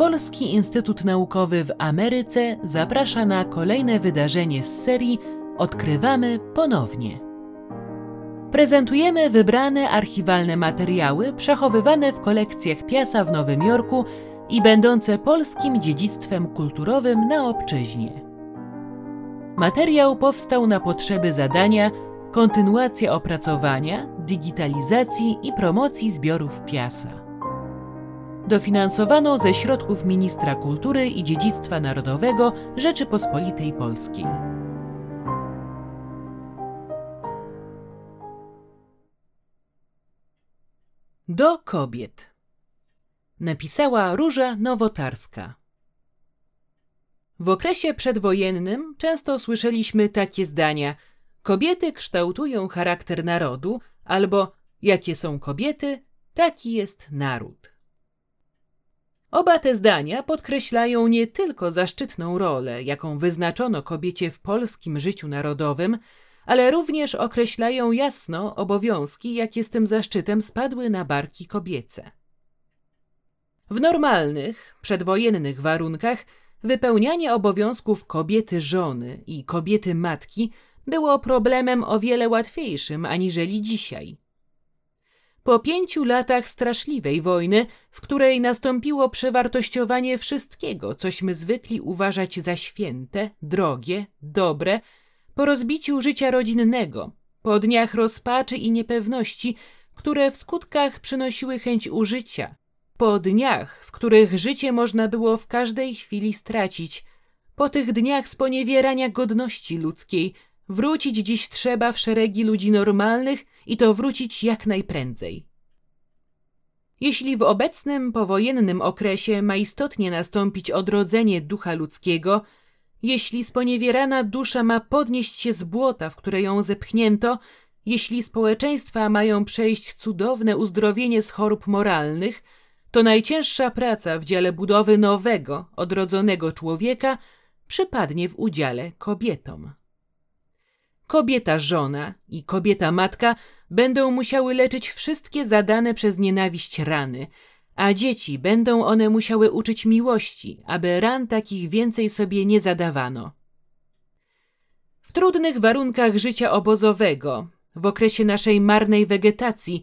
Polski Instytut Naukowy w Ameryce zaprasza na kolejne wydarzenie z serii Odkrywamy ponownie. Prezentujemy wybrane archiwalne materiały przechowywane w kolekcjach Piasa w Nowym Jorku i będące polskim dziedzictwem kulturowym na obczyźnie. Materiał powstał na potrzeby zadania kontynuacja opracowania, digitalizacji i promocji zbiorów Piasa dofinansowano ze środków Ministra Kultury i Dziedzictwa Narodowego Rzeczypospolitej Polskiej. Do kobiet. Napisała Róża Nowotarska. W okresie przedwojennym często słyszeliśmy takie zdania: Kobiety kształtują charakter narodu, albo jakie są kobiety, taki jest naród. Oba te zdania podkreślają nie tylko zaszczytną rolę, jaką wyznaczono kobiecie w polskim życiu narodowym, ale również określają jasno obowiązki, jakie z tym zaszczytem spadły na barki kobiece. W normalnych, przedwojennych warunkach wypełnianie obowiązków kobiety żony i kobiety matki było problemem o wiele łatwiejszym aniżeli dzisiaj. Po pięciu latach straszliwej wojny, w której nastąpiło przewartościowanie wszystkiego, cośmy zwykli uważać za święte, drogie, dobre, po rozbiciu życia rodzinnego, po dniach rozpaczy i niepewności, które w skutkach przynosiły chęć użycia, po dniach, w których życie można było w każdej chwili stracić, po tych dniach sponiewierania godności ludzkiej, wrócić dziś trzeba w szeregi ludzi normalnych i to wrócić jak najprędzej. Jeśli w obecnym powojennym okresie ma istotnie nastąpić odrodzenie ducha ludzkiego, jeśli sponiewierana dusza ma podnieść się z błota, w które ją zepchnięto, jeśli społeczeństwa mają przejść cudowne uzdrowienie z chorób moralnych, to najcięższa praca w dziale budowy nowego, odrodzonego człowieka przypadnie w udziale kobietom kobieta żona i kobieta matka będą musiały leczyć wszystkie zadane przez nienawiść rany, a dzieci będą one musiały uczyć miłości, aby ran takich więcej sobie nie zadawano. W trudnych warunkach życia obozowego, w okresie naszej marnej wegetacji,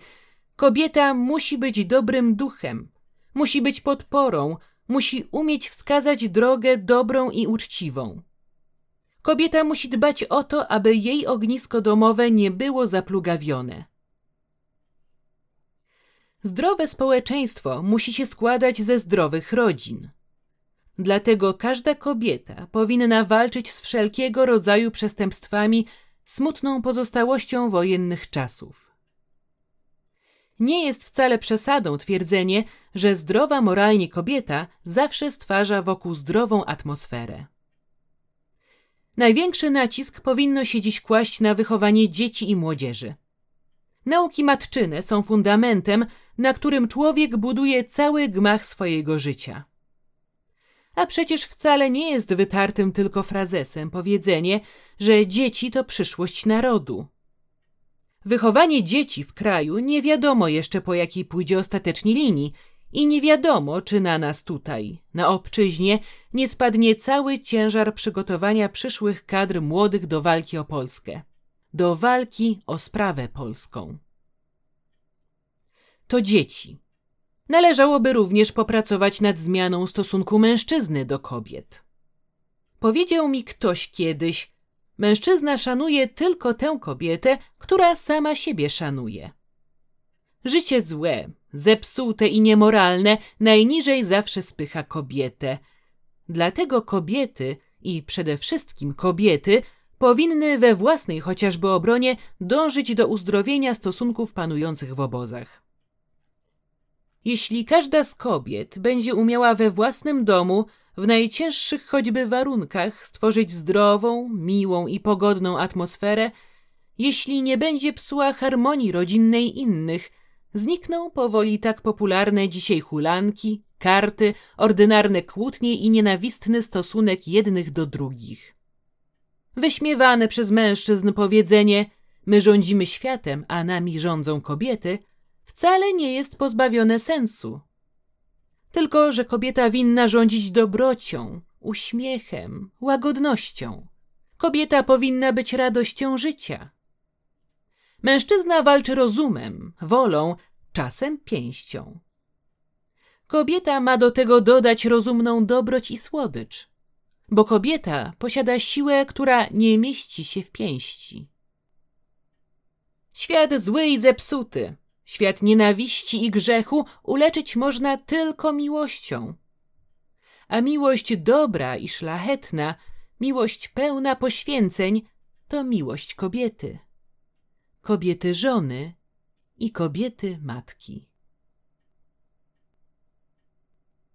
kobieta musi być dobrym duchem, musi być podporą, musi umieć wskazać drogę dobrą i uczciwą. Kobieta musi dbać o to, aby jej ognisko domowe nie było zaplugawione. Zdrowe społeczeństwo musi się składać ze zdrowych rodzin. Dlatego każda kobieta powinna walczyć z wszelkiego rodzaju przestępstwami, smutną pozostałością wojennych czasów. Nie jest wcale przesadą twierdzenie, że zdrowa moralnie kobieta zawsze stwarza wokół zdrową atmosferę. Największy nacisk powinno się dziś kłaść na wychowanie dzieci i młodzieży. Nauki matczyne są fundamentem, na którym człowiek buduje cały gmach swojego życia. A przecież wcale nie jest wytartym tylko frazesem powiedzenie, że dzieci to przyszłość narodu. Wychowanie dzieci w kraju nie wiadomo jeszcze po jakiej pójdzie ostatecznie linii i nie wiadomo, czy na nas tutaj, na obczyźnie, nie spadnie cały ciężar przygotowania przyszłych kadr młodych do walki o Polskę, do walki o sprawę polską. To dzieci. Należałoby również popracować nad zmianą stosunku mężczyzny do kobiet. Powiedział mi ktoś kiedyś: Mężczyzna szanuje tylko tę kobietę, która sama siebie szanuje. Życie złe, zepsute i niemoralne, najniżej zawsze spycha kobietę. Dlatego kobiety i przede wszystkim kobiety powinny we własnej chociażby obronie dążyć do uzdrowienia stosunków panujących w obozach. Jeśli każda z kobiet będzie umiała we własnym domu, w najcięższych choćby warunkach, stworzyć zdrową, miłą i pogodną atmosferę, jeśli nie będzie psuła harmonii rodzinnej innych, Znikną powoli tak popularne dzisiaj hulanki, karty, ordynarne kłótnie i nienawistny stosunek jednych do drugich. Wyśmiewane przez mężczyzn powiedzenie my rządzimy światem, a nami rządzą kobiety, wcale nie jest pozbawione sensu. tylko że kobieta winna rządzić dobrocią, uśmiechem, łagodnością. Kobieta powinna być radością życia. Mężczyzna walczy rozumem, wolą, czasem pięścią. Kobieta ma do tego dodać rozumną dobroć i słodycz, bo kobieta posiada siłę, która nie mieści się w pięści. Świat zły i zepsuty, świat nienawiści i grzechu uleczyć można tylko miłością. A miłość dobra i szlachetna, miłość pełna poświęceń, to miłość kobiety. Kobiety żony i kobiety matki.